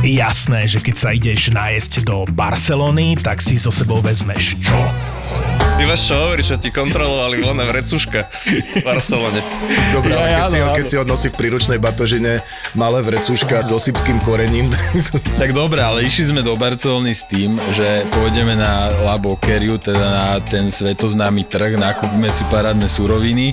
Jasné, že keď sa ideš nájsť do Barcelony, tak si so sebou vezmeš čo? Ty máš čo hovoriť, čo ti kontrolovali voľné vrecuška v Barcelone. Dobre, ale Ja, keď, si, áno, ho, keď si ho nosí v príručnej batožine malé vrecúška s osypkým korením, Tak dobre, ale išli sme do Barcelony s tým, že pôjdeme na La Boqueriu, teda na ten svetoznámy trh, nakúpime si parádne suroviny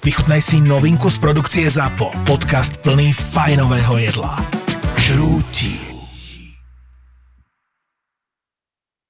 Vychutnaj si novinku z produkcie ZAPO. Podcast plný fajnového jedla. Žrúti.